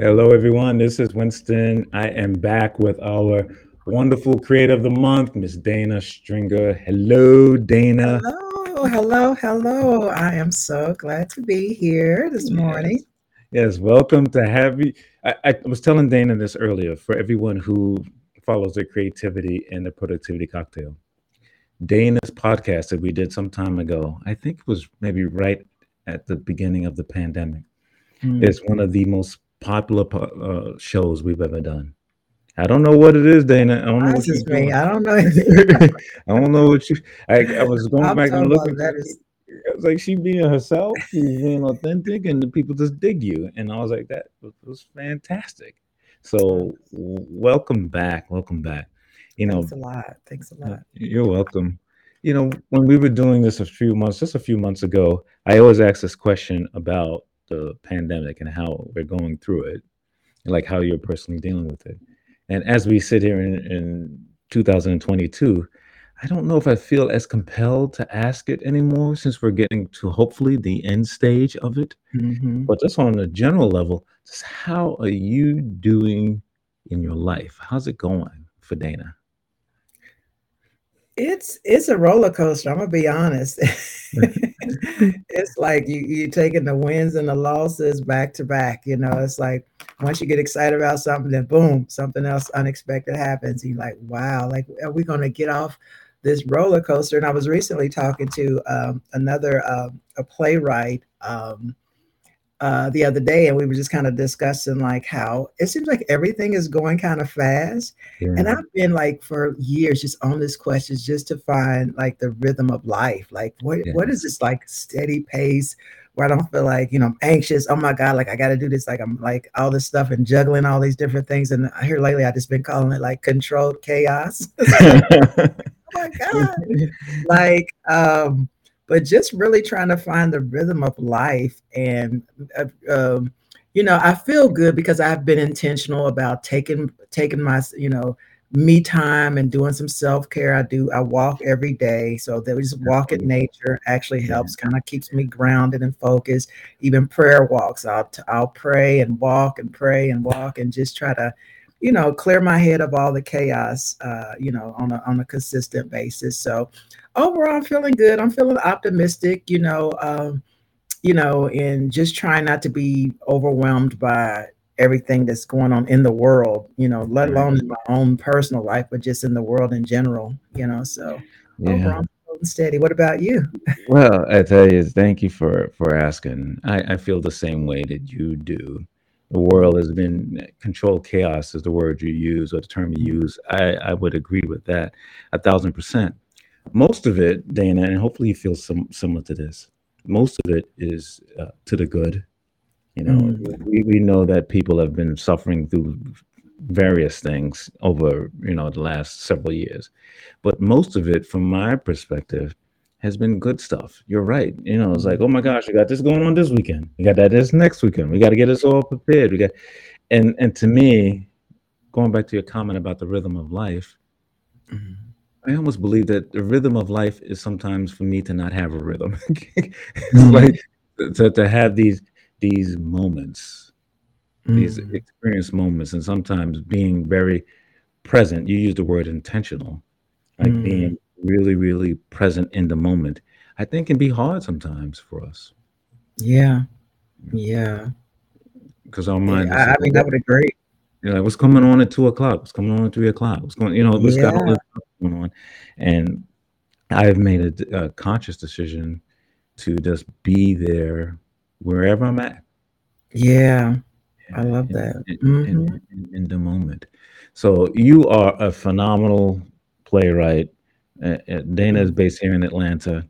Hello, everyone. This is Winston. I am back with our wonderful creator of the month, Miss Dana Stringer. Hello, Dana. Hello, hello, hello. I am so glad to be here this morning. Yes, yes welcome to have you. I, I was telling Dana this earlier for everyone who follows the creativity and the productivity cocktail. Dana's podcast that we did some time ago, I think it was maybe right at the beginning of the pandemic, mm. is one of the most popular uh, shows we've ever done. I don't know what it is, Dana. I don't know what you're doing. I don't know. I don't know what you. I, I was going I'm back and looking. That is... I was like, she being herself, she's being authentic, and the people just dig you. And I was like, that was fantastic. So, welcome back, welcome back. You know, thanks a lot. Thanks a lot. You're welcome. You know, when we were doing this a few months, just a few months ago, I always ask this question about the pandemic and how we're going through it, and like how you're personally dealing with it. And as we sit here in, in 2022, I don't know if I feel as compelled to ask it anymore since we're getting to hopefully the end stage of it. Mm-hmm. But just on a general level, just how are you doing in your life? How's it going for Dana? It's it's a roller coaster. I'm gonna be honest. it's like you you taking the wins and the losses back to back. You know, it's like once you get excited about something, then boom, something else unexpected happens. you're like, wow, like are we gonna get off this roller coaster? And I was recently talking to um, another um, a playwright. Um, uh, the other day, and we were just kind of discussing like how it seems like everything is going kind of fast. Yeah. And I've been like for years just on this question just to find like the rhythm of life. Like what yeah. what is this like steady pace where I don't feel like, you know, I'm anxious. Oh my God, like I gotta do this, like I'm like all this stuff and juggling all these different things. And I hear lately I just been calling it like controlled chaos. oh my God. like um but just really trying to find the rhythm of life and uh, um, you know i feel good because i've been intentional about taking taking my you know me time and doing some self-care. I do i walk every day so that just walk in nature actually helps kind of keeps me grounded and focused. Even prayer walks i'll i'll pray and walk and pray and walk and just try to you know clear my head of all the chaos uh, you know on a on a consistent basis. So overall, I'm feeling good. I'm feeling optimistic, you know, um, you know, and just trying not to be overwhelmed by everything that's going on in the world, you know, let alone in my own personal life, but just in the world in general, you know. So yeah. overall, I'm steady. What about you? well, I tell you, thank you for for asking. I, I feel the same way that you do. The world has been controlled chaos is the word you use or the term you use. I, I would agree with that a thousand percent most of it, Dana, and hopefully you feel some similar to this. Most of it is uh, to the good. You know, mm. we, we know that people have been suffering through various things over you know the last several years, but most of it, from my perspective, has been good stuff. You're right. You know, it's like, oh my gosh, we got this going on this weekend. We got that this next weekend. We got to get us all prepared. We got, and and to me, going back to your comment about the rhythm of life. Mm-hmm I almost believe that the rhythm of life is sometimes for me to not have a rhythm. mm-hmm. like to, to have these these moments, mm-hmm. these mm. experience moments, and sometimes being very present. You use the word intentional, like mm-hmm. being really, really present in the moment. I think can be hard sometimes for us. Yeah, yeah. Because our mind. Yeah, I, I mean, I would agree. You're like, what's coming on at two o'clock? What's coming on at three o'clock? What's going? You know, what's yeah. going on? And I've made a, a, conscious decision to just be there wherever I'm at. Yeah, I love that. In, mm-hmm. in, in, the moment. So you are a phenomenal playwright. Uh, Dana is based here in Atlanta.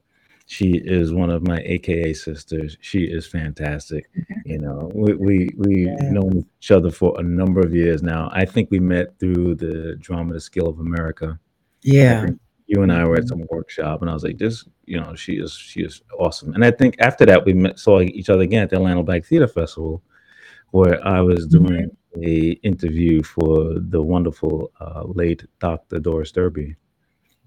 She is one of my AKA sisters. She is fantastic. You know, we we we yeah. known each other for a number of years now. I think we met through the Dramatists Guild of America. Yeah. You and I were at mm-hmm. some workshop, and I was like, "This, you know, she is she is awesome." And I think after that, we met, saw each other again at the Atlanta Black Theater Festival, where I was mm-hmm. doing mm-hmm. a interview for the wonderful uh, late Dr. Doris Derby.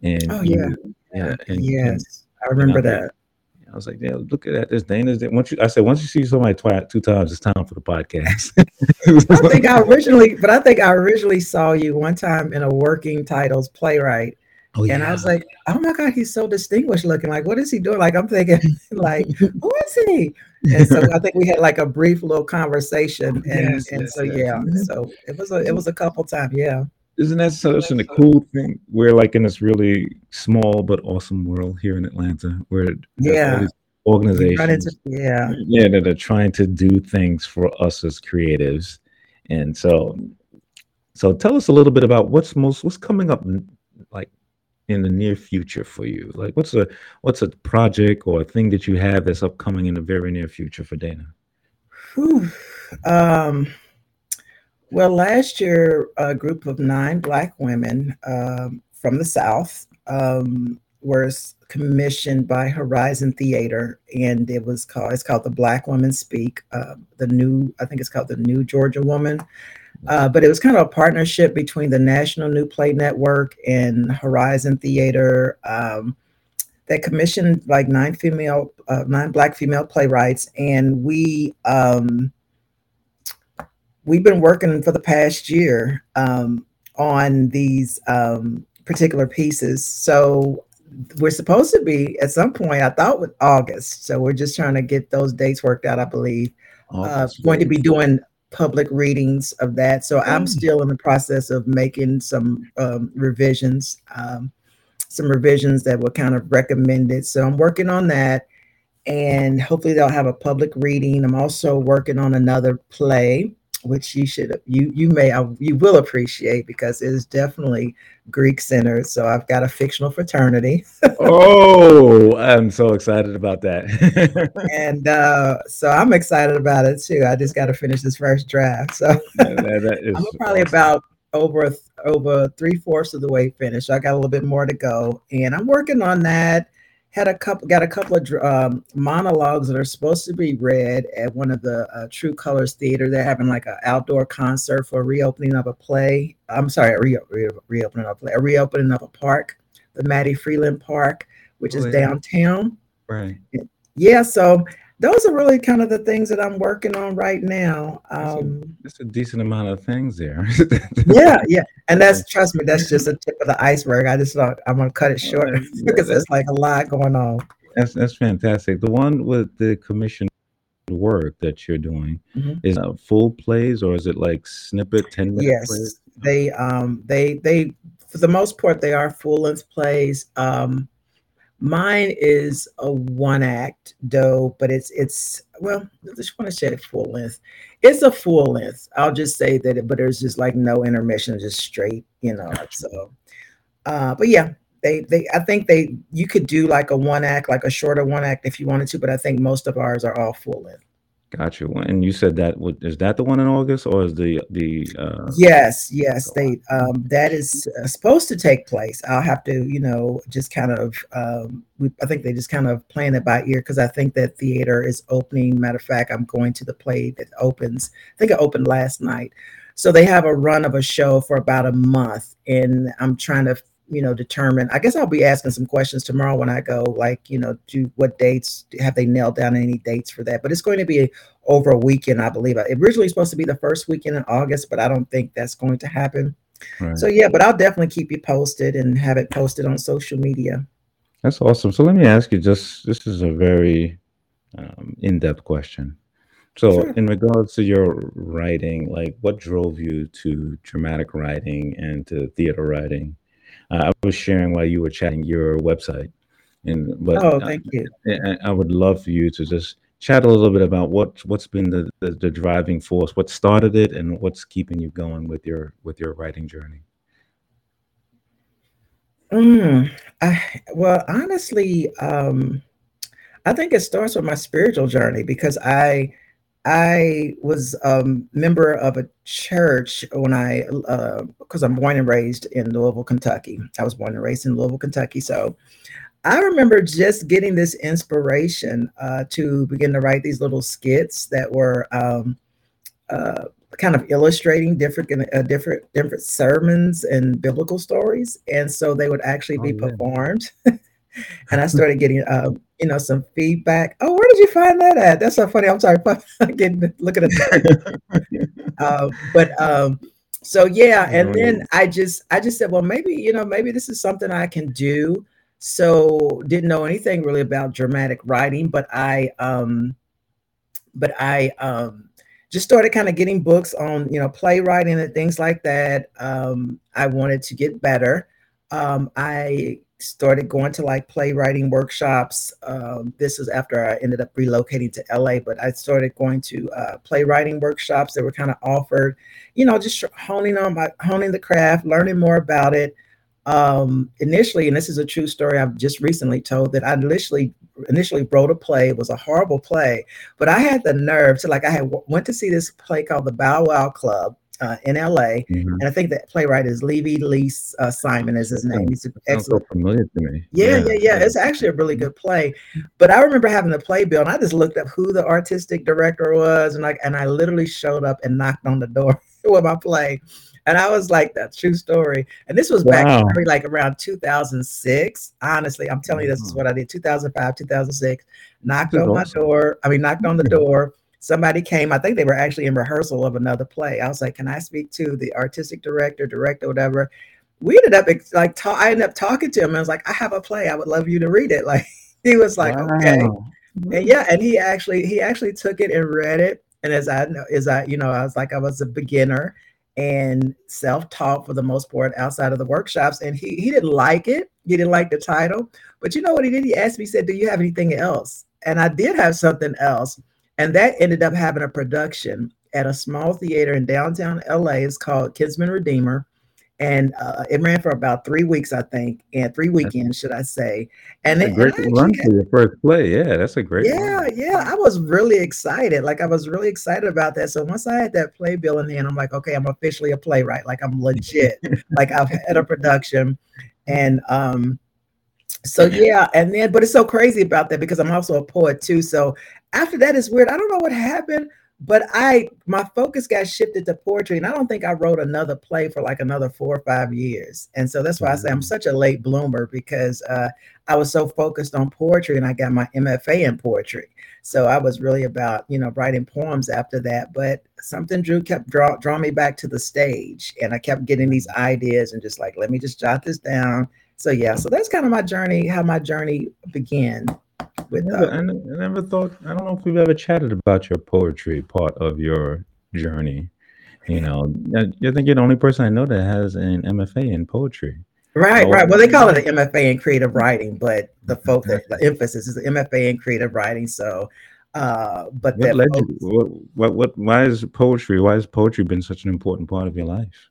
And oh yeah, you, yeah, and, yes. I remember that. I was like, yeah, look at that. There's Dana's. Once you, I said, once you see somebody twi- two times, it's time for the podcast. I think I originally, but I think I originally saw you one time in a working titles playwright. Oh, and. I was like, oh my God, he's so distinguished looking. Like, what is he doing? Like, I'm thinking, like, who is he? And so I think we had like a brief little conversation. And, yes, and yes, so, yes. yeah, mm-hmm. so it was a, it was a couple times. Yeah. Isn't that such a cool thing? We're like in this really small but awesome world here in Atlanta where yeah. organizations into, yeah. Yeah that are trying to do things for us as creatives. And so so tell us a little bit about what's most what's coming up like in the near future for you. Like what's a what's a project or a thing that you have that's upcoming in the very near future for dana? Whew. um well, last year, a group of nine Black women um, from the South um, were commissioned by Horizon Theater, and it was called it's called the Black Women Speak. Uh, the new, I think it's called the New Georgia Woman. Uh, but it was kind of a partnership between the National New Play Network and Horizon Theater um, that commissioned like nine female, uh, nine Black female playwrights, and we um, we've been working for the past year um, on these um, particular pieces. So we're supposed to be at some point, I thought with August. So we're just trying to get those dates worked out, I believe. uh, going to be doing public readings of that. So I'm mm. still in the process of making some um, revisions, um, some revisions that were kind of recommended. So I'm working on that and hopefully they'll have a public reading. I'm also working on another play which you should you you may you will appreciate because it is definitely Greek centered. So I've got a fictional fraternity. oh, I'm so excited about that. and uh, so I'm excited about it too. I just got to finish this first draft. So yeah, that, I'm probably awesome. about over over three fourths of the way finished. So I got a little bit more to go, and I'm working on that had a couple got a couple of um, monologues that are supposed to be read at one of the uh, True Colors Theater. They're having like an outdoor concert for a reopening of a play. I'm sorry, a re- re- reopening of a play, a reopening of a park, the Mattie Freeland Park, which oh, is yeah. downtown. Right. Yeah. So those are really kind of the things that I'm working on right now. Um, that's, a, a decent amount of things there. yeah, yeah, and that's trust me, that's just a tip of the iceberg. I just thought I'm gonna cut it short because there's like a lot going on. That's that's fantastic. The one with the commission work that you're doing mm-hmm. is it full plays or is it like snippet 10 minute yes plays? they um they they for the most part they are full length plays um Mine is a one act though, but it's it's well, I just want to say it full length. It's a full length. I'll just say that, it, but there's just like no intermission, just straight, you know. So, uh, but yeah, they they I think they you could do like a one act, like a shorter one act if you wanted to, but I think most of ours are all full length. Got you. And you said that is that the one in August or is the the uh Yes, yes, they um that is uh, supposed to take place. I'll have to, you know, just kind of um we, I think they just kind of playing it by ear because I think that theater is opening. Matter of fact, I'm going to the play that opens. I think it opened last night. So they have a run of a show for about a month and I'm trying to you know determine i guess i'll be asking some questions tomorrow when i go like you know do what dates have they nailed down any dates for that? But it's going to be over a weekend i believe. It originally supposed to be the first weekend in august but i don't think that's going to happen. Right. so yeah but i'll definitely keep you posted and have it posted on social media. That's awesome. So let me ask you just this is a very um, in-depth question. So sure. in regards to your writing like what drove you to dramatic writing and to theater writing uh, I was sharing while you were chatting your website, and but oh, thank you. I, I would love for you to just chat a little bit about what what's been the, the, the driving force, what started it, and what's keeping you going with your with your writing journey. Mm, I, well, honestly, um, I think it starts with my spiritual journey because I I was a member of a church when I, because uh, I'm born and raised in Louisville, Kentucky. I was born and raised in Louisville, Kentucky. So I remember just getting this inspiration uh, to begin to write these little skits that were um, uh, kind of illustrating different, uh, different, different sermons and biblical stories, and so they would actually be oh, yeah. performed. and I started getting, uh, you know, some feedback. Oh, where did you find that at? That's so funny. I'm sorry, getting looking at that. uh, but um, so yeah, and then I just, I just said, well, maybe you know, maybe this is something I can do. So didn't know anything really about dramatic writing, but I, um, but I um, just started kind of getting books on, you know, playwriting and things like that. Um, I wanted to get better. Um, I started going to like playwriting workshops. Um, this was after I ended up relocating to LA, but I started going to uh, playwriting workshops that were kind of offered, you know, just honing on my honing the craft, learning more about it. Um, initially, and this is a true story I've just recently told that I initially initially wrote a play. It was a horrible play, but I had the nerve to like I had went to see this play called the Bow Wow Club uh, in LA, mm-hmm. and I think the playwright is Levy Lee uh, Simon is his name. He's excellent. So familiar to me. Yeah, yeah, yeah, yeah, It's actually a really good play. But I remember having the playbill, and I just looked up who the artistic director was, and like, and I literally showed up and knocked on the door with my play. And I was like, that's true story. And this was back wow. like around 2006. Honestly, I'm telling you, this is what I did 2005, 2006. Knocked on my door. I mean, knocked on the door somebody came i think they were actually in rehearsal of another play. I was like can i speak to the artistic director director whatever? We ended up like ta- i ended up talking to him. I was like i have a play. I would love you to read it. Like he was like wow. okay and yeah and he actually he actually took it and read it. And as i know as i you know i was like i was a beginner and self-taught for the most part outside of the workshops. And he he didn't like it. He didn't like the title. But you know what he did? He asked me he said do you have anything else? And i did have something else and that ended up having a production at a small theater in downtown LA. It's called Kinsman Redeemer. And uh, it ran for about three weeks, I think, and three weekends, should I say? And that's a great run for your first play. Yeah, that's a great. Yeah, yeah. I was really excited. Like I was really excited about that. So once I had that playbill in hand, I'm like, okay, I'm officially a playwright. Like I'm legit. like I've had a production, and um, so yeah, and then but it's so crazy about that because I'm also a poet too. So after that is weird. I don't know what happened, but I my focus got shifted to poetry, and I don't think I wrote another play for like another four or five years. And so that's why I say I'm mm. such a late bloomer because uh, I was so focused on poetry, and I got my MFA in poetry. So I was really about you know writing poems after that, but something Drew kept draw draw me back to the stage, and I kept getting these ideas and just like let me just jot this down so yeah, so that's kind of my journey, how my journey began. With uh, I, never, I never thought. I don't know if we've ever chatted about your poetry part of your journey. You know, I, I think you're the only person I know that has an MFA in poetry. Right, right. Well, they call it an MFA in creative writing, but the folk that the emphasis is the MFA in creative writing. So, uh, but what, led you, what, what, what, why is poetry? Why has poetry been such an important part of your life?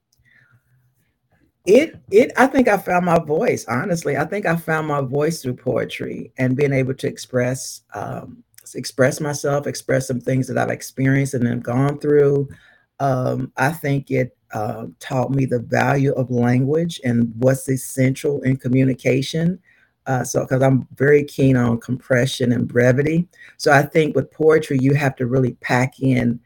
It it i think i found my voice honestly. I think i found my voice through poetry and being able to express um, express myself express some things that i've experienced and have gone through. Um, i think it uh, taught me the value of language and what's essential in communication. Uh, so because i'm very keen on compression and brevity. So i think with poetry you have to really pack in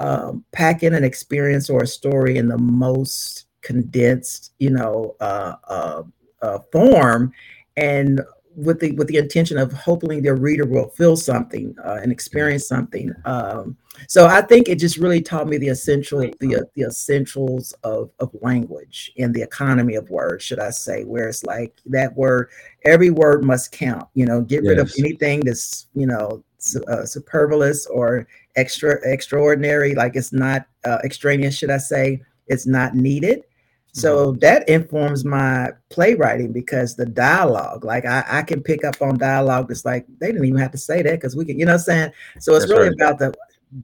um, pack in an experience or a story in the most condensed, you know, uh, uh, uh, form, and with the with the intention of hoping their reader will feel something uh, and experience something. Um, so I think it just really taught me the essential the the essentials of of language and the economy of words, should I say? Where it's like that word, every word must count. You know, get rid of anything that's you know uh, superfluous or extra extraordinary, like it's not uh, extraneous, should I say? It's not needed. So mm-hmm. that informs my playwriting because the dialogue, like I, I can pick up on dialogue that's like they didn't even have to say that because we can, you know what I'm saying? So it's that's really right. about the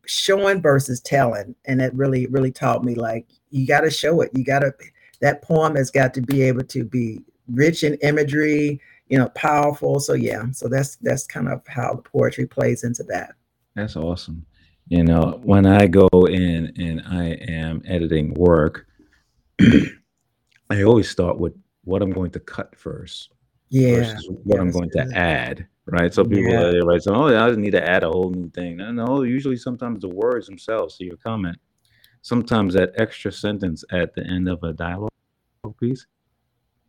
showing versus telling. And it really, really taught me like you gotta show it. You gotta that poem has got to be able to be rich in imagery, you know, powerful. So yeah, so that's that's kind of how the poetry plays into that. That's awesome. You know, when I go in and I am editing work, I always start with what I'm going to cut first. Yeah. Versus what yes, I'm going to add. Right. So people yeah. are right. So oh I need to add a whole new thing. No, no, usually sometimes the words themselves to your comment. Sometimes that extra sentence at the end of a dialogue piece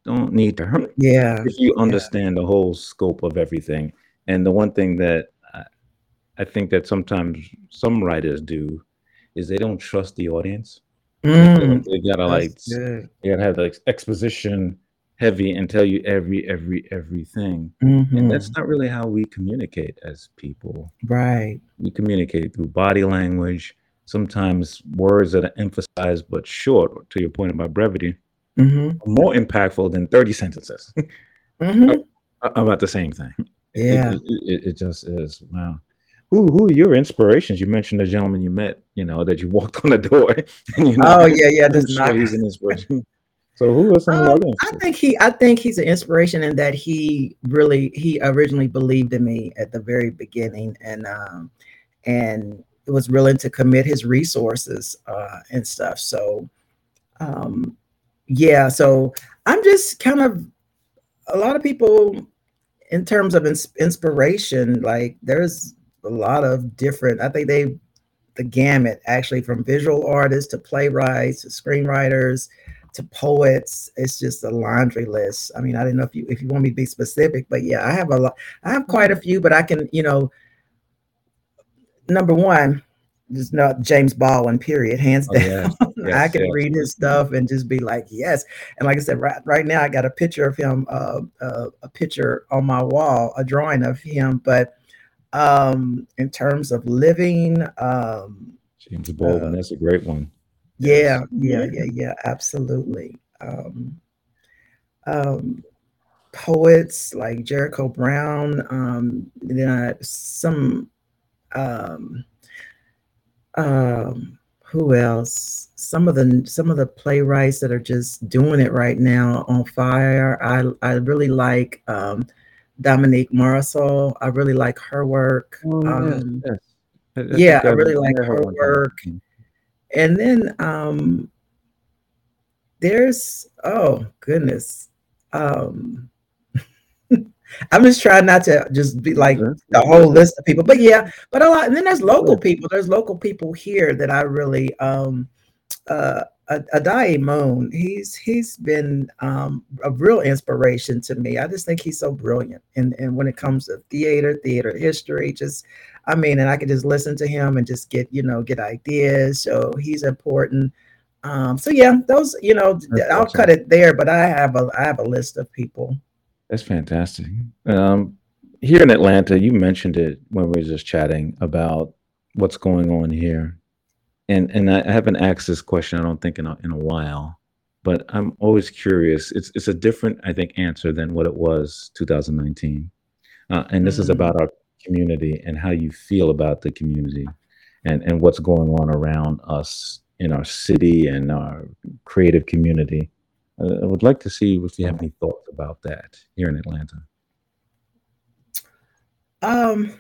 don't need to hurt. Yeah. If you Yeah. understand the whole scope of everything. And the one thing that I, I think that sometimes some writers do is they don't trust the audience. They Mm, they gotta like good. they gotta have like exposition heavy and tell you every every everything. And that's Mhm. not really how we communicate as people. Right. We communicate through body language, sometimes words that are emphasized but short, to your point about brevity, Mhm. more impactful than 30 sentences Mhm. about the same thing. Yeah. it, it, it just is. Wow. Who who are your inspirations? You mentioned the gentleman you met, you know, that you walked on the door and you know, Oh, yeah, yeah, sure knock he's an inspiration. So who are some Um, I think he I think he's an inspiration in that he really he originally believed in me at the very beginning and um and was willing to commit his resources uh and stuff. So um yeah, so I'm just kind of a lot of people in terms of ins- inspiration, like there's a lot of different, I think they the gamut actually from visual artists to playwrights to screenwriters to poets. It's just a laundry list. I mean, I didn't know if you if you want me to be specific, but yeah, I have a lot. I have quite a few, but I can, you know, number one, just not James Baldwin, period, hands Oh down. yes, I can yes. read his stuff and just be like, yes. And like I said, right, right now I got a picture of him, uh, uh, a picture on my wall, a drawing of him. But um, in terms of living, um, James Baldwin, uh, that's a great one. yeah, yeah, yeah, yeah, absolutely. Um, um, poets like Jericho Brown, um, then I, some, um, um, who else? Some of the some of the playwrights that are just doing it right now on fire. I I really like um, Dominique Morisseau. I really like her work. Oh Um, yes. Yeah, I really like her her one time. work. And then um, there's oh goodness. Um, I'm just trying not to just be like the whole list of people, but yeah, but a lot. And then there's local people. There's local people here that I really um uh Addae Moon. He's he's been um a real inspiration to me. I just think he's so brilliant. And and when it comes to theater, theater history, just I mean, and I could just listen to him and just get you know get ideas. So he's important. Um, so yeah, those you know That's I'll awesome. cut it there. But I have a I have a list of people. That's fantastic. Um, here in Atlanta, you mentioned it when we were just chatting about what's going on here, and and I haven't asked this question. I don't think in a, in a while, but I'm always curious. It's it's a different, I think, answer than what it was 2019, uh, and this is Mm, about our community and how you feel about the community, and and what's going on around us in our city and our creative community. Uh, I would like to see if you have any thoughts about that here in Atlanta. um,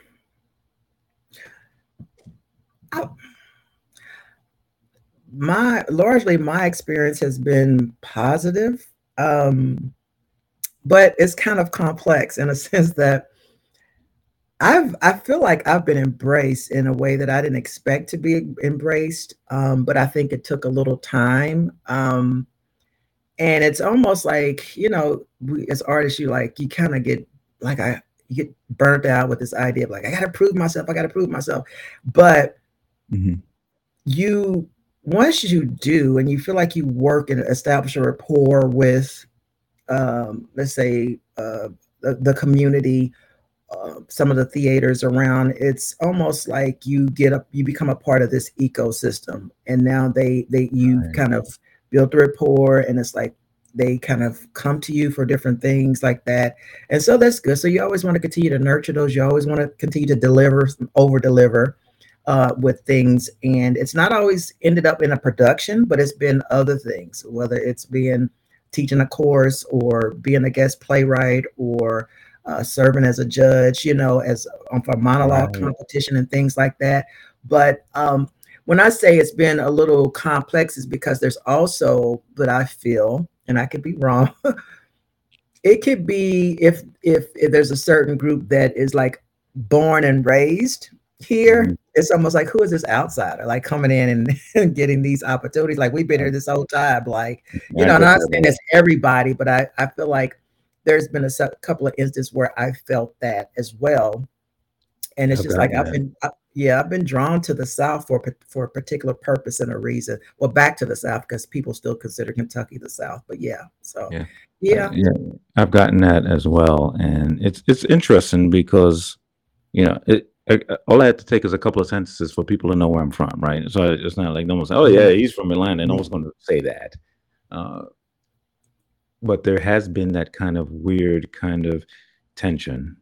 I, my largely my experience has been positive um but it's kind of complex in a sense that i've i feel like i've been embraced in a way that i didn't expect to be embraced um but i think it took a little time um and it's almost like you know we as artists you like you kind of get like i you get burnt out with this idea of like i gotta prove myself i gotta prove myself but hmm you once you do and you feel like you work and establish a rapport with um, let's say uh, the, the community uh, some of the theaters around it's almost like you get up you become a part of this ecosystem. And now they they you Right. kind of built a rapport and it's like they kind of come to you for different things like that. And so that's good. So you always want to continue to nurture those. You always want to continue to deliver over deliver uh, with things and it's not always ended up in a production but it's been other things whether it's being teaching a course or being a guest playwright or uh, serving as a judge you know as um, for monologue Right. competition and things like that but um, when i say it's been a little complex is because there's also that i feel and i could be wrong it could be if, if if there's a certain group that is like born and raised here Mhm. it's almost like who is this outsider like coming in and, and getting these opportunities? Like we've been here this whole time. Like you know, I'm not saying it's everybody, but I I feel like there's been a couple of instances where I felt that as well, and it's just like I've been I, yeah I've been drawn to the South for for a particular purpose and a reason. Well, back to the South because people still consider Kentucky the South, but yeah, so yeah. Yeah. Yeah, I've gotten that as well, and it's it's interesting because you know it. All I have to take is a couple of sentences for people to know where I'm from, right? So it's not like no one's, oh yeah, he's from Atlanta. No one's going to say that. Uh, but there has been that kind of weird kind of tension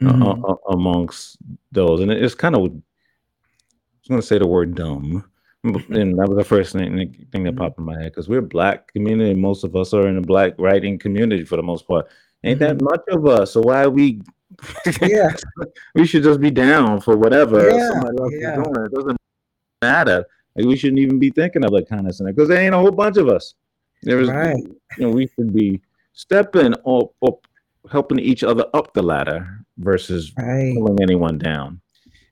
mm-hmm. uh, amongst those, and it's kind of. I was going to say the word dumb, and that was the first thing, thing that mm-hmm. popped in my head because we're black community. Most of us are in the black writing community for the most part. Ain't that mm-hmm. much of us? So why are we? Yeah, we should just be down for whatever yeah, somebody else yeah. is doing. It doesn't matter. Like we shouldn't even be thinking of that kind of thing because there ain't a whole bunch of us. There's, right. you know, we should be stepping up, or helping each other up the ladder versus right. pulling anyone down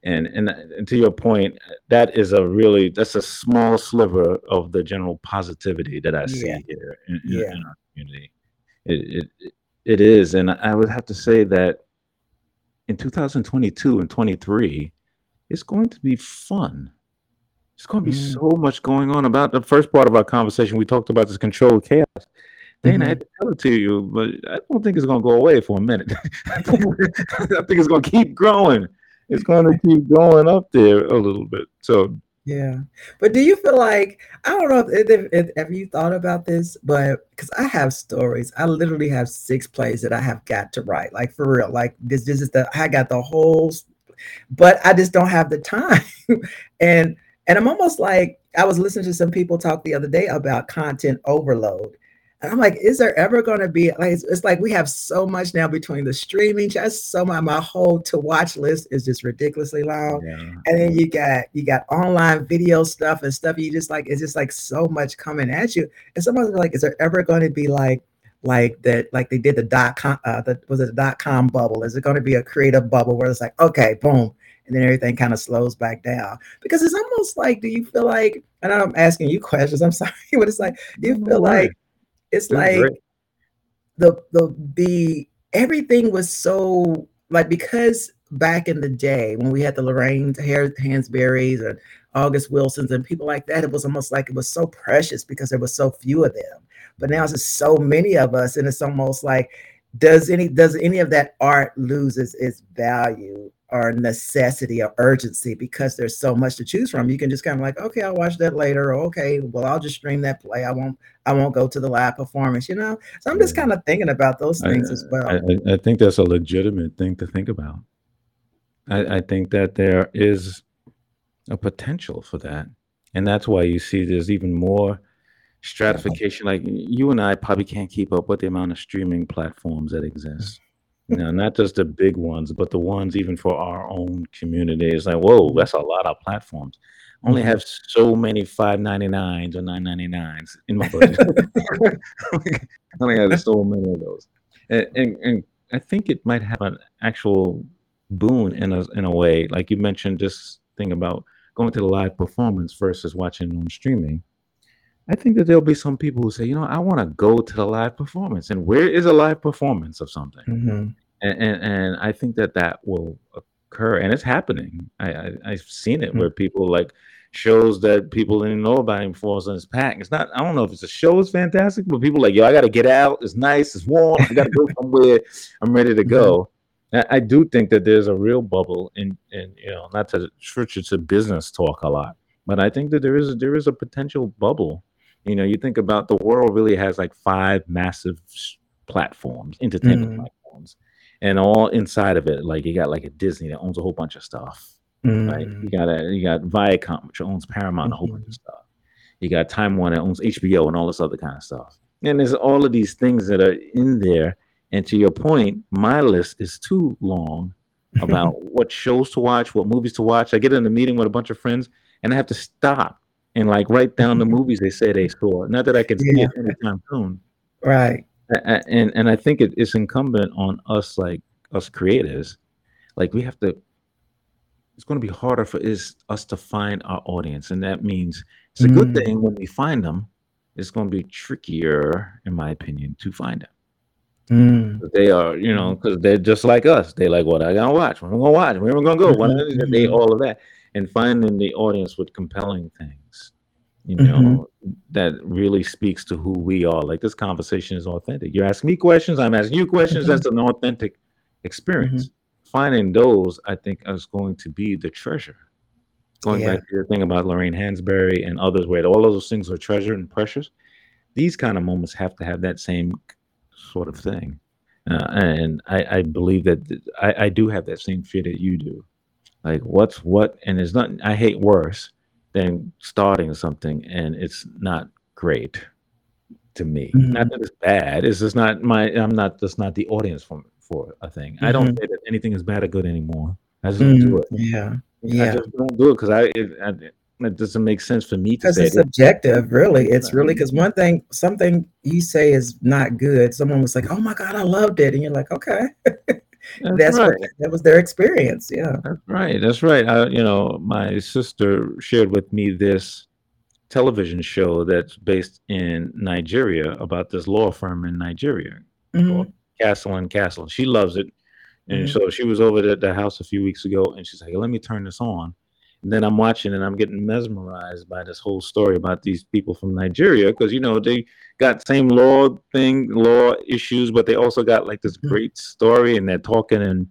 and, and and to your point that is a really that's a small sliver of the general positivity that i see yeah. here in, yeah. in, our community it, it it is and i would have to say that in 2022 and 23 it's going to be fun it's going to be mm. so much going on about the first part of our conversation we talked about this controlled chaos Dana, mm-hmm. I had to tell it to you, but I don't think it's going to go away for a minute. I think it's going to keep growing it's going to keep going up there a little bit. So yeah, but do you feel like I don't know if, if, if have you thought about this, but because I have stories, I literally have six plays that I have got to write, like for real. Like this, this is the I got the whole, but I just don't have the time, and and I'm almost like I was listening to some people talk the other day about content overload, I'm like, is there ever going to be like it's, it's, like we have so much now between the streaming, just so my my whole to watch list is just ridiculously long. Yeah. And then you got you got online video stuff and stuff. You just like it's just like so much coming at you. And someone's like, is there ever going to be like like that like they did the dot com uh the was it the dot com bubble? Is it going to be a creative bubble where it's like, okay, boom, and then everything kind of slows back down because it's almost like do you feel like and i'm asking you questions i'm sorry but it's like do you feel like it's like great. the the the everything was so like because back in the day when we had the Lorraine Hansberrys and August Wilsons and people like that, it was almost like it was so precious because there was so few of them. But now there's so many of us, and it's almost like does any does any of that art loses its value or necessity or urgency because there's so much to choose from. You can just kind of like, okay, I'll watch that later. Or, okay, well, I'll just stream that play. I won't, I won't go to the live performance, you know? So I'm just kind of thinking about those things I, as well. I, I, think that's a legitimate thing to think about. I, I think that there is a potential for that. And that's why you see there's even more stratification. Like you and I probably can't keep up with the amount of streaming platforms that exist know, not just the big ones, but the ones even for our own community. It's like, whoa, that's a lot of platforms. I only mm-hmm. have so many five ninety nines or nine ninety nines in my budget. I only have so many of those, and, and, and I think it might have an actual boon in a in a way. Like you mentioned, this thing about going to the live performance versus watching on streaming. I think that there'll be some people who say, you know, I want to go to the live performance. And where is a live performance of something? Mm-hmm. And, and, and I think that that will occur, and it's happening. I, I have seen it mm-hmm. where people like shows that people didn't know about him before and it's packed. It's not. I don't know if it's a show is fantastic, but people like, yo, I got to get out. It's nice. It's warm. I got to go somewhere. I'm ready to go. Mm-hmm. I, I do think that there's a real bubble in, in you know, not to switch it to business talk a lot, but I think that there is there is a potential bubble you know, you think about the world really has like five massive platforms, entertainment mm. platforms, and all inside of it, like you got like a Disney that owns a whole bunch of stuff. Mm. Right? You got a you got Viacom, which owns Paramount, mm-hmm. a whole bunch of mm-hmm. stuff. You got Time Warner owns HBO and all this other kind of stuff. And there's all of these things that are in there. And to your point, my list is too long about what shows to watch, what movies to watch. I get in a meeting with a bunch of friends and I have to stop and like write down the movies they say they saw. Not that I can see yeah. it anytime soon. Right. And and I think it, it's incumbent on us, like us creators, like we have to it's going to be harder for is us to find our audience, and that means it's a good Mm. thing when we find them. It's going to be trickier, in my opinion, to find them. Mm. They are, you know, because they're just like us. They like what I gotta watch. Where am I gonna watch? Where am I gonna go? What Mhm, they all of that, and finding the audience with compelling things, you know, that really speaks to who we are. Like this conversation is authentic. You're asking me questions. I'm asking you questions. Mhm. That's an authentic experience. Finding those, I think, is going to be the treasure. Going Yeah. back to the thing about Lorraine Hansberry and others, where all of those things are treasure and precious. These kind of moments have to have that same sort of thing. Uh, and I, I believe that th- I, I do have that same fear that you do. Like, what's what? And it's not, I hate worse than starting something and it's not great to me. Not Mhm. that it's bad. It's just not my, I'm not, that's not the audience for, for a thing. I don't Mhm. say that anything is bad or good anymore. I just don't do it. Yeah. yeah. I just don't do it because I, it, I, it doesn't make sense for me to Because say it's subjective, really. It's really because one thing, something you say is not good. Someone was like, "Oh my God, I loved it," and you're like, "Okay, That's that's right. what that was their experience." Yeah. That's right. That's right. I, you know, my sister shared with me this television show that's based in Nigeria about this law firm in Nigeria called Mhm. Castle and Castle. She loves it. And Mhm. so she was over at the house a few weeks ago and she's like, let me turn this on. And then I'm watching and I'm getting mesmerized by this whole story about these people from Nigeria because, you know, they got same law thing, law issues, but they also got like this Mhm. great story and they're talking and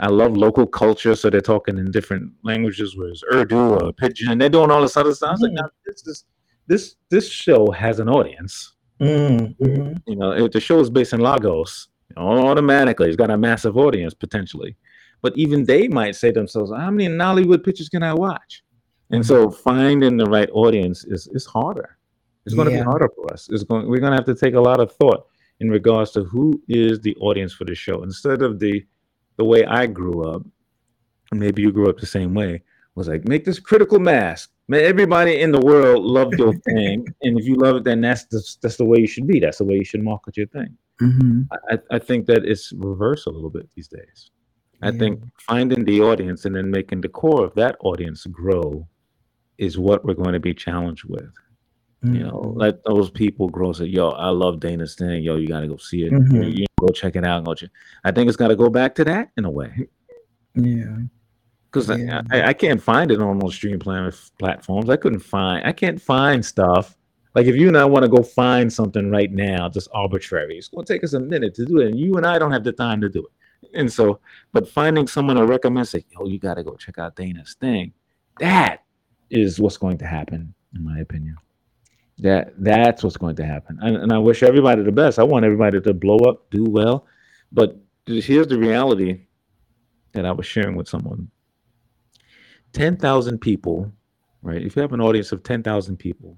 I love local culture, so they're talking in different languages, whereas Urdu or Pidgin, and they're doing all this other stuff. I was like, Mhm. now, this is this this show has an audience. Mm, mhm. You know, if the show is based in Lagos, you know, automatically it's got a massive audience potentially. But even they might say to themselves, "How many Nollywood pictures can I watch?" And so finding the right audience is is harder. It's going to be harder for us. It's going we're going to have to take a lot of thought in regards to who is the audience for the show instead of the the way I grew up. and Maybe you grew up the same way. Was like make this critical mass. Man, everybody in the world loved your thing, and if you love it, then that's the, that's the way you should be. That's the way you should market your thing. Mhm. I, I think that it's reversed a little bit these days. I Yeah. think finding the audience and then making the core of that audience grow is what we're going to be challenged with. You know, Mhm. let those people grow. Say, "Yo, I love Dana's thing. Yo, you got to go see it. Mhm. You, you go check it out. Go check." I think it's got to go back to that in a way Yeah. because Yeah. I, I, I can't find it on those streaming plan- platforms. I couldn't find. I can't find stuff. Like if you and I want to go find something right now, just arbitrary, it's going to take us a minute to do it, and you and I don't have the time to do it. And so, but finding someone to recommend, say, "Yo, you got to go check out Dana's thing," that is what's going to happen, in my opinion. That that's what's going to happen, and, and I wish everybody the best. I want everybody to blow up, do well, but here's the reality that I was sharing with someone. Ten thousand people, right? If you have an audience of ten thousand people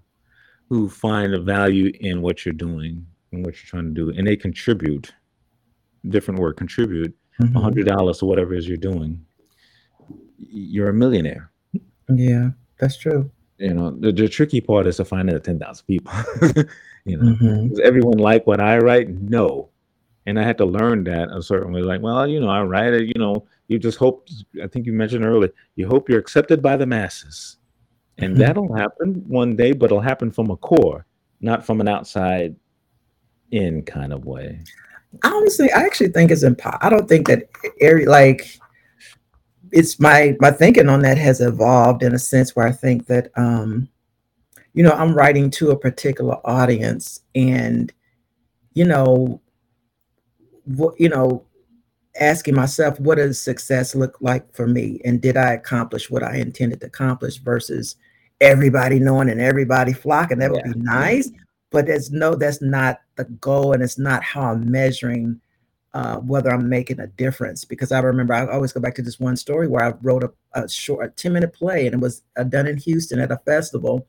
who find a value in what you're doing and what you're trying to do, and they contribute, different word, contribute a Mhm. hundred dollars to whatever it is you're doing, you're a millionaire. Yeah. That's true. You know, the, the tricky part is to find the ten thousand people. you know, Mhm. does everyone like what I write? No. And I had to learn that a certain way. Like, well, you know, I write it, you know, you just hope, I think you mentioned earlier, you hope you're accepted by the masses. And Mhm. that'll happen one day, but it'll happen from a core, not from an outside in kind of way. Honestly, I actually think it's impo- I don't think that area like it's my my thinking on that has evolved in a sense where I think that um you know I'm writing to a particular audience and you know what you know asking myself what does success look like for me and did I accomplish what I intended to accomplish versus everybody knowing and everybody flocking that would Yeah. be nice but it's no that's not the goal and it's not how I'm measuring uh, whether I'm making a difference. Because I remember I always go back to this one story where I wrote a, a short, a 10 minute play and it was uh, done in Houston at a festival.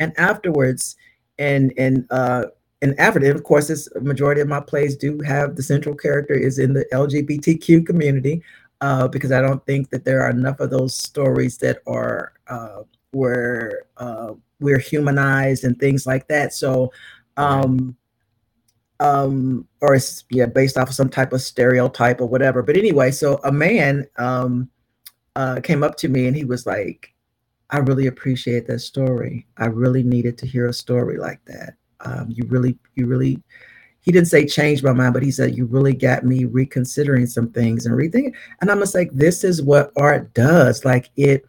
And afterwards, and and uh, and after and of course, this majority of my plays do have the central character is in the LGBTQ community, uh, because I don't think that there are enough of those stories that are where uh, we're humanized and things like that. So, um, um, or it's yeah, based off of some type of stereotype or whatever. But anyway, so a man um, uh, came up to me and he was like, I really appreciate that story. I really needed to hear a story like that. Um, you really, you really, he didn't say change my mind, but he said, you really got me reconsidering some things and rethinking. And I'm just like, this is what art does. Like it,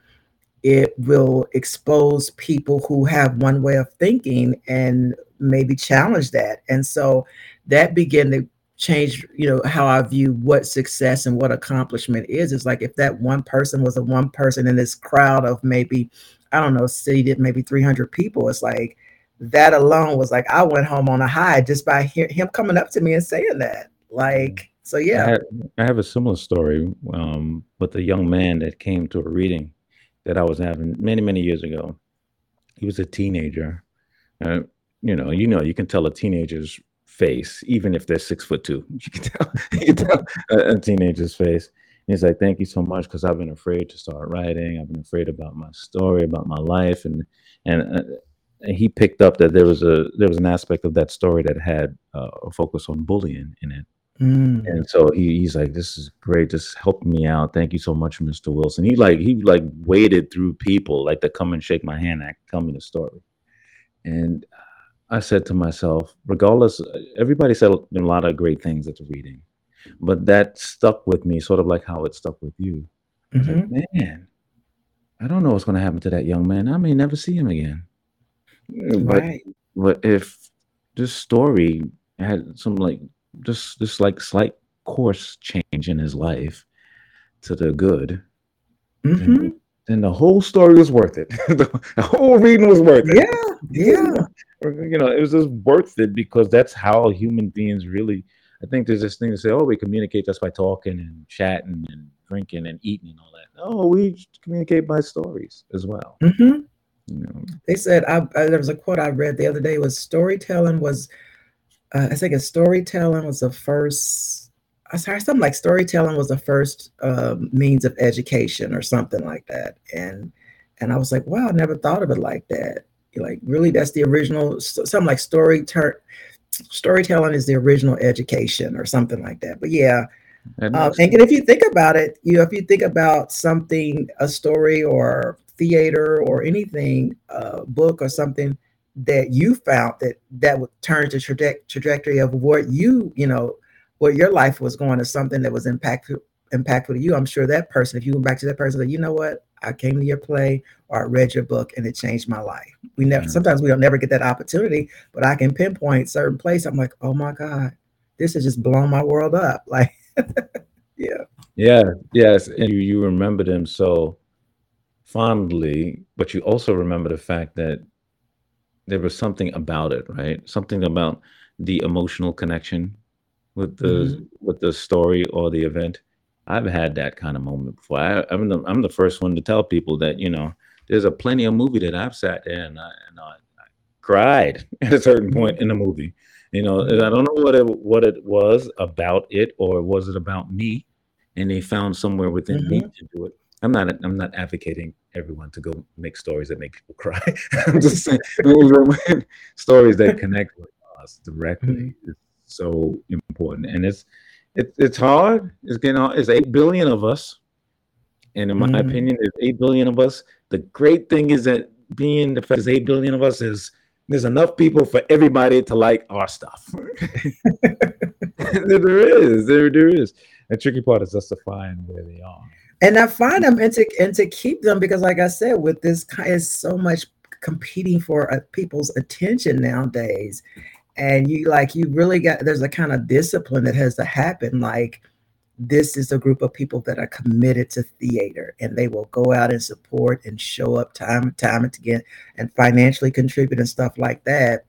it will expose people who have one way of thinking and maybe challenge that. And so that began to change, you know, how I view what success and what accomplishment is. It's like if that one person was a one person in this crowd of maybe, I don't know, seated maybe 300 people, it's like that alone was like I went home on a high just by hear, him coming up to me and saying that. Like, so yeah. I, had, I have a similar story um, with a young man that came to a reading that I was having many, many years ago. He was a teenager. Uh, you know, you know, you can tell a teenager's face, even if they're six foot two. You can tell, you can tell a, a teenager's face. And he's like, "Thank you so much," because I've been afraid to start writing. I've been afraid about my story, about my life, and and, uh, and he picked up that there was a there was an aspect of that story that had uh, a focus on bullying in it. Mm. And so he, he's like, "This is great. This helped me out. Thank you so much, Mr. Wilson." He like he like waded through people like to come and shake my hand and tell me the story. And I said to myself, regardless, everybody said a lot of great things at the reading, but that stuck with me, sort of like how it stuck with you. Mm-hmm. Like, man, I don't know what's going to happen to that young man. I may never see him again. Right. But, but if this story had some like just this like slight course change in his life to the good, mm-hmm. then, then, the whole story was worth it. the, the whole reading was worth it. Yeah, yeah you know, it was just worth it because that's how human beings really. I think there's this thing to say, oh, we communicate just by talking and chatting and drinking and eating and all that. No, we communicate by stories as well. Mm-hmm. You know? They said I, I, there was a quote I read the other day was storytelling was, uh, I think a storytelling was the first. I sorry, something like storytelling was the first uh, means of education or something like that, and and I was like, wow, I never thought of it like that like really that's the original something like story ter- storytelling is the original education or something like that but yeah um, and if you think about it you know if you think about something a story or theater or anything a book or something that you found that that would turn the traje- trajectory of what you you know what your life was going to something that was impactful impactful to you i'm sure that person if you went back to that person that you know what I came to your play or I read your book and it changed my life. We never mm-hmm. sometimes we don't never get that opportunity, but I can pinpoint certain place. I'm like, oh my God, this has just blown my world up. Like, yeah. Yeah, yes. And you, you remember them so fondly, but you also remember the fact that there was something about it, right? Something about the emotional connection with the mm-hmm. with the story or the event I've had that kind of moment before. I, am the I'm the first one to tell people that you know there's a plenty of movie that I've sat there and I, and I, I cried at a certain point in the movie. You know, I don't know what it what it was about it or was it about me, and they found somewhere within mm-hmm. me to do it. I'm not I'm not advocating everyone to go make stories that make people cry. I'm just saying stories that connect with us directly mm-hmm. is so important, and it's it, it's hard. It's getting hard. It's eight billion of us, and in my mm. opinion, there's eight billion of us. The great thing is that being the fact there's eight billion of us is there's enough people for everybody to like our stuff. there is, there, there is. The tricky part is just justifying where they are. And I find them and to and to keep them because, like I said, with this kind of so much competing for uh, people's attention nowadays, and you like you really got there's a kind of discipline that has to happen like this is a group of people that are committed to theater and they will go out and support and show up time and time and again and financially contribute and stuff like that.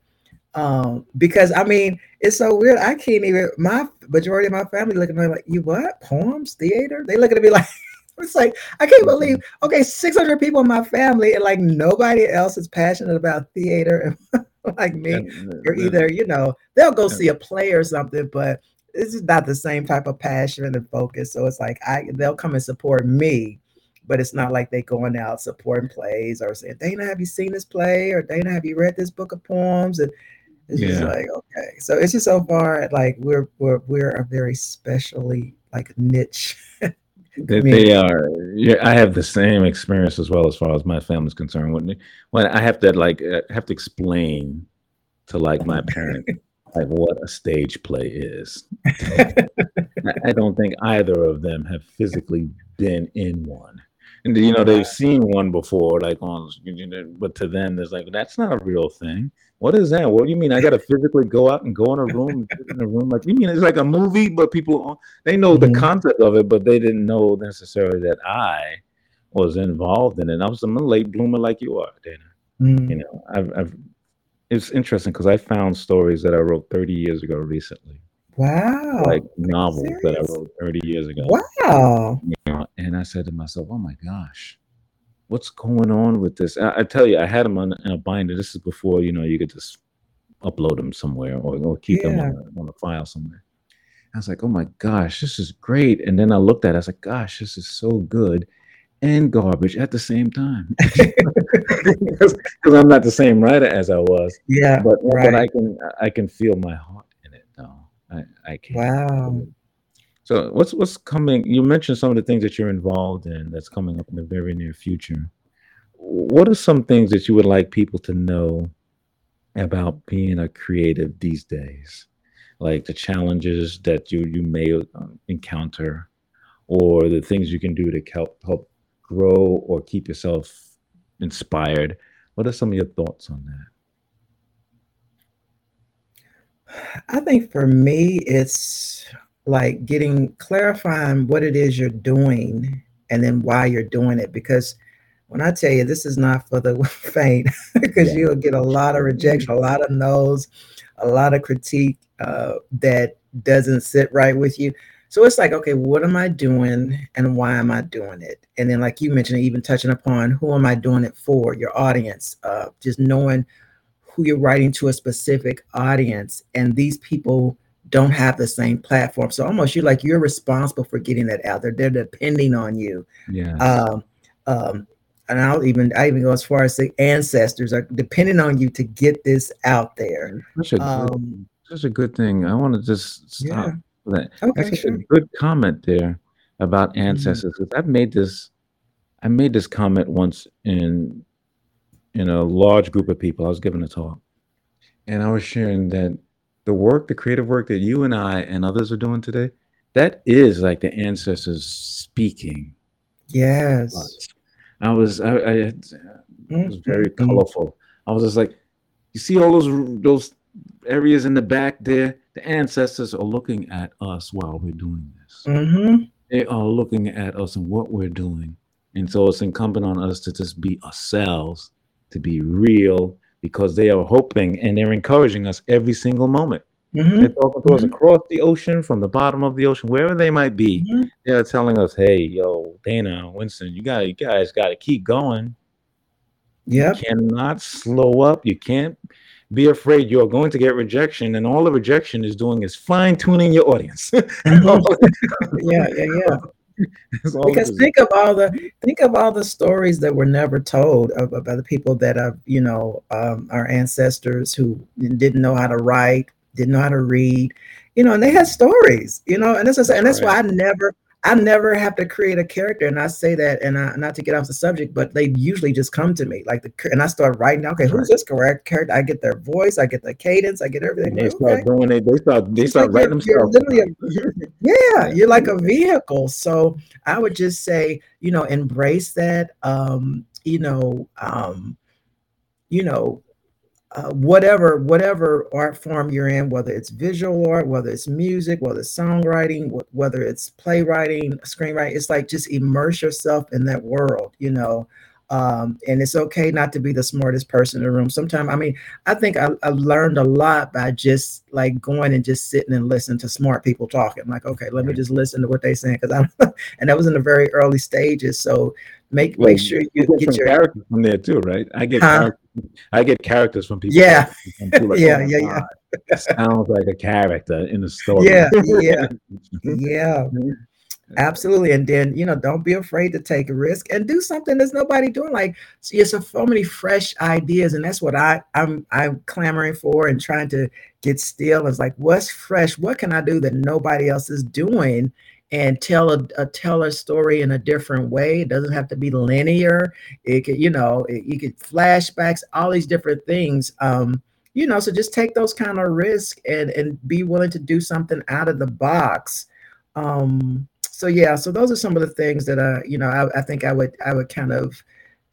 Um because i mean it's so weird i can't even my majority of my family look at me like you what? Poems? Theater? They look at me like it's like I can't believe okay, 600 people in my family and like nobody else is passionate about theater like me. Uh, or either you know they'll go see a play or something, but it's just not the same type of passion and focus. So it's like I they'll come and support me, but it's not like they going out supporting plays or saying Dana, have you seen this play? Or Dana, have you read this book of poems? And it's yeah. just like okay, so it's just so far like we're we're we're a very specially like niche They, they are. Yeah, I have the same experience as well as far as my family's concerned. When when I have to like I have to explain to like my parents like what a stage play is. I don't think either of them have physically been in one. And you know they've seen one before, like on, but to them, there's like that's not a real thing. What is that? What do you mean? I got to physically go out and go in a room, in a room like you mean it's like a movie, but people they know mm-hmm. the concept of it, but they didn't know necessarily that I was involved in it. I was a late bloomer like you are, Dana. Mm-hmm. You know, I've, I've it's interesting because I found stories that I wrote 30 years ago recently. Wow. Like novels that I wrote 30 years ago. Wow. And I said to myself, oh my gosh, what's going on with this? I, I tell you, I had them on, in a binder. This is before, you know, you could just upload them somewhere or, or keep yeah. them on a, on a file somewhere. I was like, oh my gosh, this is great. And then I looked at it, I was like, gosh, this is so good and garbage at the same time because I'm not the same writer as I was. Yeah, but right. but I can I can feel my heart in it though. I I can. Wow. So what's what's coming? You mentioned some of the things that you're involved in that's coming up in the very near future. What are some things that you would like people to know about being a creative these days? Like the challenges that you you may um, encounter, or the things you can do to help help grow or keep yourself inspired. What are some of your thoughts on that? I think for me, it's like getting clarifying what it is you're doing and then why you're doing it. Because when I tell you this is not for the faint, because yeah. you'll get a lot of rejection, a lot of no's, a lot of critique uh, that doesn't sit right with you. So it's like, okay, what am I doing and why am I doing it? And then, like you mentioned, even touching upon who am I doing it for, your audience, uh, just knowing who you're writing to a specific audience. And these people don't have the same platform. So almost you're like, you're responsible for getting that out there. They're depending on you. Yeah. Um, um, and I'll even I even go as far as say ancestors are depending on you to get this out there. Such a, um, good, such a good thing. I want to just stop yeah that. Okay, That's sure. a good comment there about mm-hmm. ancestors. Mm-hmm. I've made this, I made this comment once in in a large group of people. I was giving a talk, and I was sharing that the work, the creative work that you and I and others are doing today, that is like the ancestors speaking. Yes. I was, I, I it was very mm-hmm. colorful. I was just like, you see all those those areas in the back there the ancestors are looking at us while we're doing this. Mm-hmm. They are looking at us and what we're doing. And so it's incumbent on us to just be ourselves, to be real, because they are hoping and they're encouraging us every single moment. Mm-hmm. They're talking to us mm-hmm. across the ocean, from the bottom of the ocean, wherever they might be. Mm-hmm. They're telling us, "Hey, yo, Dana, Winston, you got, you guys got to keep going. Yeah, cannot slow up. You can't be afraid you're going to get rejection, and all the rejection is doing is fine tuning your audience. yeah, yeah, yeah. Because think of all the think of all the stories that were never told of, about the people that are you know um, our ancestors who didn't know how to write, didn't know how to read, you know, and they had stories, you know, and that's and that's why I never I never have to create a character, and I say that, and I, not to get off the subject, but they usually just come to me, like the, and I start writing. Okay, who's this correct character? I get their voice, I get the cadence, I get everything. they start okay. doing it. They start. They start like writing themselves. yeah, you're like a vehicle. So I would just say, you know, embrace that. Um, you know, um, you know, uh, whatever whatever art form you're in, whether it's visual art, whether it's music, whether it's songwriting, wh- whether it's playwriting, screenwriting, it's like just immerse yourself in that world, you know. Um, and it's okay not to be the smartest person in the room. Sometimes, I mean, I think I, I, learned a lot by just like going and just sitting and listening to smart people talking. Like, okay, let me just listen to what they're saying because I'm, and that was in the very early stages. So make well, make sure you, you get, your characters from there too, right? I get huh? I get characters from people. Yeah, like, yeah, oh, yeah, yeah. sounds like a character in the story. Yeah, yeah, yeah. Absolutely. And then, you know, don't be afraid to take a risk and do something there's nobody doing. Like it's so, so many fresh ideas. And that's what I, I'm I'm clamoring for and trying to get still. It's like, what's fresh? What can I do that nobody else is doing? and tell a, a tell a story in a different way. It doesn't have to be linear. It could, you know, it, you could flashbacks, all these different things. Um, you know, so just take those kind of risks and and be willing to do something out of the box. Um, so yeah, so those are some of the things that uh, you know, I, I think I would I would kind of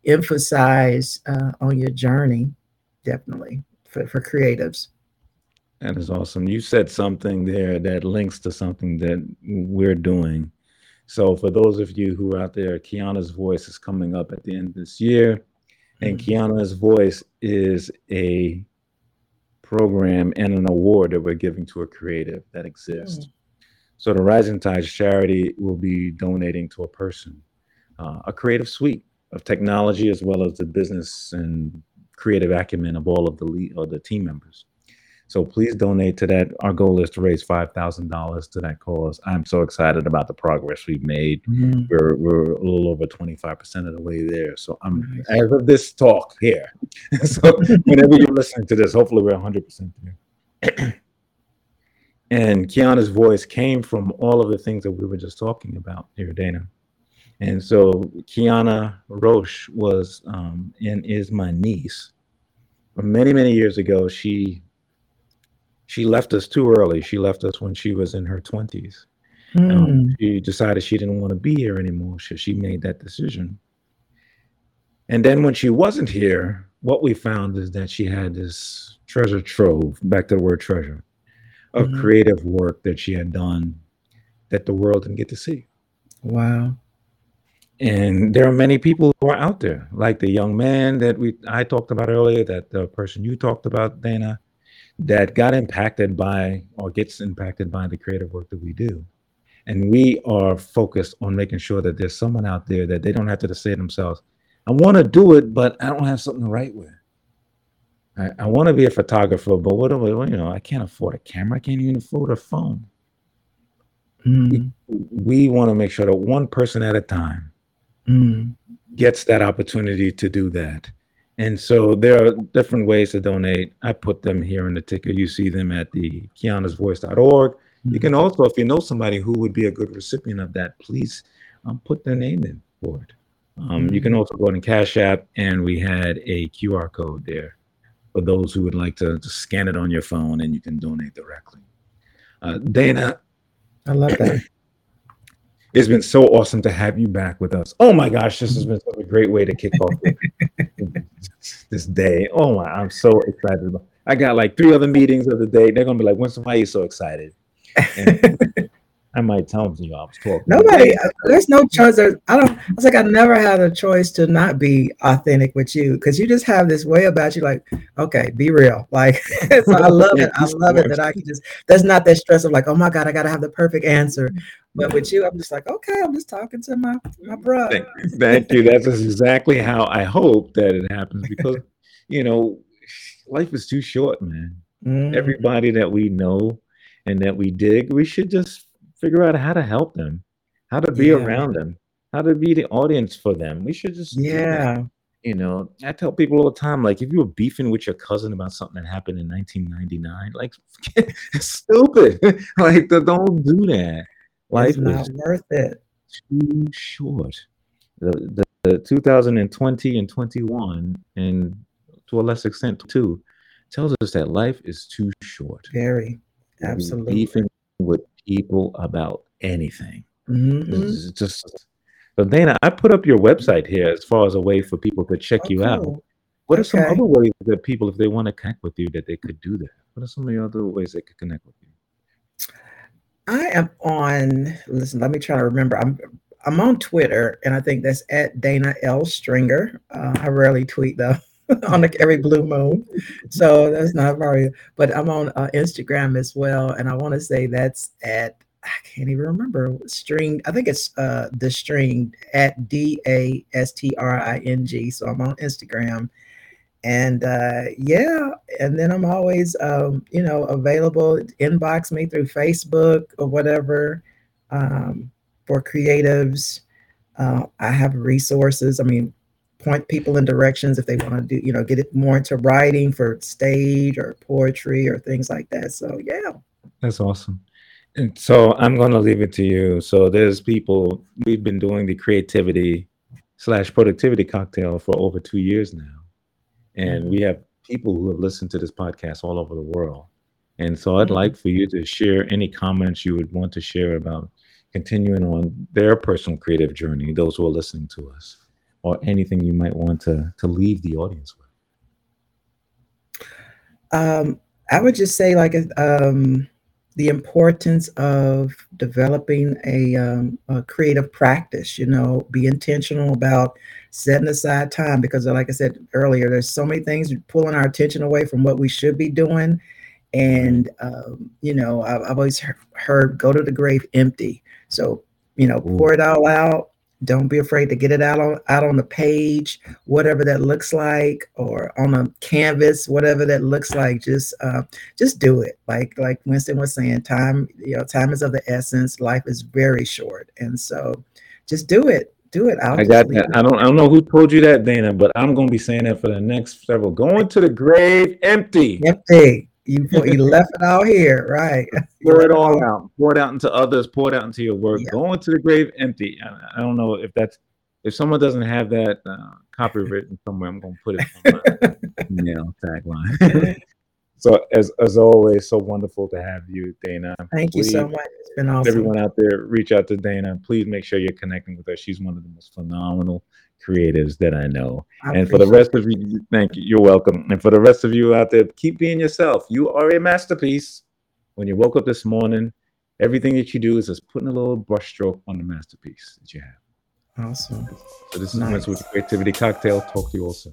emphasize uh, on your journey, definitely for, for creatives. That is awesome. You said something there that links to something that we're doing. So, for those of you who are out there, Kiana's Voice is coming up at the end of this year. And mm-hmm. Kiana's Voice is a program and an award that we're giving to a creative that exists. So, the Rising Tides charity will be donating to a person uh, a creative suite of technology as well as the business and creative acumen of all of the lead, or the team members. So please donate to that. Our goal is to raise five thousand dollars to that cause. I'm so excited about the progress we've made. Mm-hmm. We're we're a little over 25 percent of the way there. So I'm nice. as of this talk here. so whenever you're listening to this, hopefully we're 100 percent there. and Kiana's voice came from all of the things that we were just talking about here, Dana. And so Kiana Roche was um, and is my niece. Many many years ago, she she left us too early. She left us when she was in her 20s. Mm. Um, she decided she didn't want to be here anymore. So she made that decision. And then when she wasn't here, what we found is that she had this treasure trove, back to the word treasure, of mm-hmm. creative work that she had done that the world didn't get to see. Wow. And there are many people who are out there, like the young man that we I talked about earlier, that the person you talked about, Dana, that got impacted by or gets impacted by the creative work that we do. And we are focused on making sure that there's someone out there that they don't have to say to themselves, I want to do it, but I don't have something to write with. I, I want to be a photographer, but what do I, you know, I can't afford a camera. I can't even afford a phone. Mm. We, we want to make sure that one person at a time mm. gets that opportunity to do that. And so there are different ways to donate. I put them here in the ticker. You see them at the kianasvoice.org. Mm-hmm. You can also, if you know somebody who would be a good recipient of that, please um, put their name in for it. Um, mm-hmm. You can also go to Cash App, and we had a QR code there for those who would like to, to scan it on your phone and you can donate directly. Uh, Dana. I love that. It's been so awesome to have you back with us. Oh my gosh, this has been such a great way to kick off this day. Oh my, I'm so excited. I got like three other meetings of the day. They're gonna be like, "When's why are you so excited?" And I might tell them to you I was talking. Nobody, there's no choice. I don't. I was like, I never had a choice to not be authentic with you because you just have this way about you. Like, okay, be real. Like, so I love it. I love it that I can just. There's not that stress of like, oh my god, I got to have the perfect answer. But with you, I'm just like, okay, I'm just talking to my my brother. Thank, thank you. That's exactly how I hope that it happens because you know, life is too short, man. Mm. Everybody that we know and that we dig, we should just figure out how to help them, how to be yeah. around them, how to be the audience for them. We should just yeah. You know, I tell people all the time, like if you were beefing with your cousin about something that happened in 1999, like stupid. like don't do that. Life it's not worth it. Too short. The, the, the 2020 and 21, and to a less extent too, tells us that life is too short. Very, absolutely. Beefing with people about anything. Mm-hmm. Just so Dana, I put up your website here as far as a way for people to check you out. What okay. are some other ways that people, if they want to connect with you, that they could do that? What are some of the other ways they could connect with you? I am on. Listen, let me try to remember. I'm I'm on Twitter, and I think that's at Dana L Stringer. Uh, I rarely tweet though. on the, every blue moon. So that's not very, but I'm on uh, Instagram as well. And I want to say that's at, I can't even remember string. I think it's uh, the string at D A S T R I N G. So I'm on Instagram. And uh, yeah, and then I'm always, um, you know, available. Inbox me through Facebook or whatever um, for creatives. Uh, I have resources. I mean, point people in directions if they want to do, you know, get it more into writing for stage or poetry or things like that. So yeah. That's awesome. And so I'm going to leave it to you. So there's people we've been doing the creativity slash productivity cocktail for over two years now, and we have people who have listened to this podcast all over the world. And so I'd like for you to share any comments you would want to share about continuing on their personal creative journey, those who are listening to us, or anything you might want to to leave the audience with. Um, I would just say like um, the importance of developing a, um, a, creative practice. You know, be intentional about setting aside time because, like I said earlier, there's so many things pulling our attention away from what we should be doing. And um, you know, I've, I've always heard, "Go to the grave empty." So you know, pour it all out, don't be afraid to get it out on out on the page, whatever that looks like, or on a canvas, whatever that looks like. Just uh, just do it. Like like Winston was saying, time you know time is of the essence. Life is very short, and so just do it. Do it. I'll i got that. I don't I don't know who told you that, Dana, but I'm gonna be saying that for the next several. Going to the grave empty. Empty. You you left it out here, right? Pour it all out. Pour it out into others. Pour it out into your work. Yeah. Going to the grave empty. I, I, don't know if that's if someone doesn't have that uh, copywritten somewhere. I'm going to put it on my email tagline. so as as always, so wonderful to have you, Dana. Thank Please, you so much. It's been awesome. Everyone out there, reach out to Dana. Please make sure you're connecting with her. She's one of the most phenomenal creatives that I know. I and for the rest of you, thank you. You're welcome. And for the rest of you out there, keep being yourself. You are a masterpiece. When you woke up this morning, everything that you do is just putting a little brushstroke on the masterpiece that you have. Awesome. So this is nice. with Creativity Cocktail. Talk to you all soon.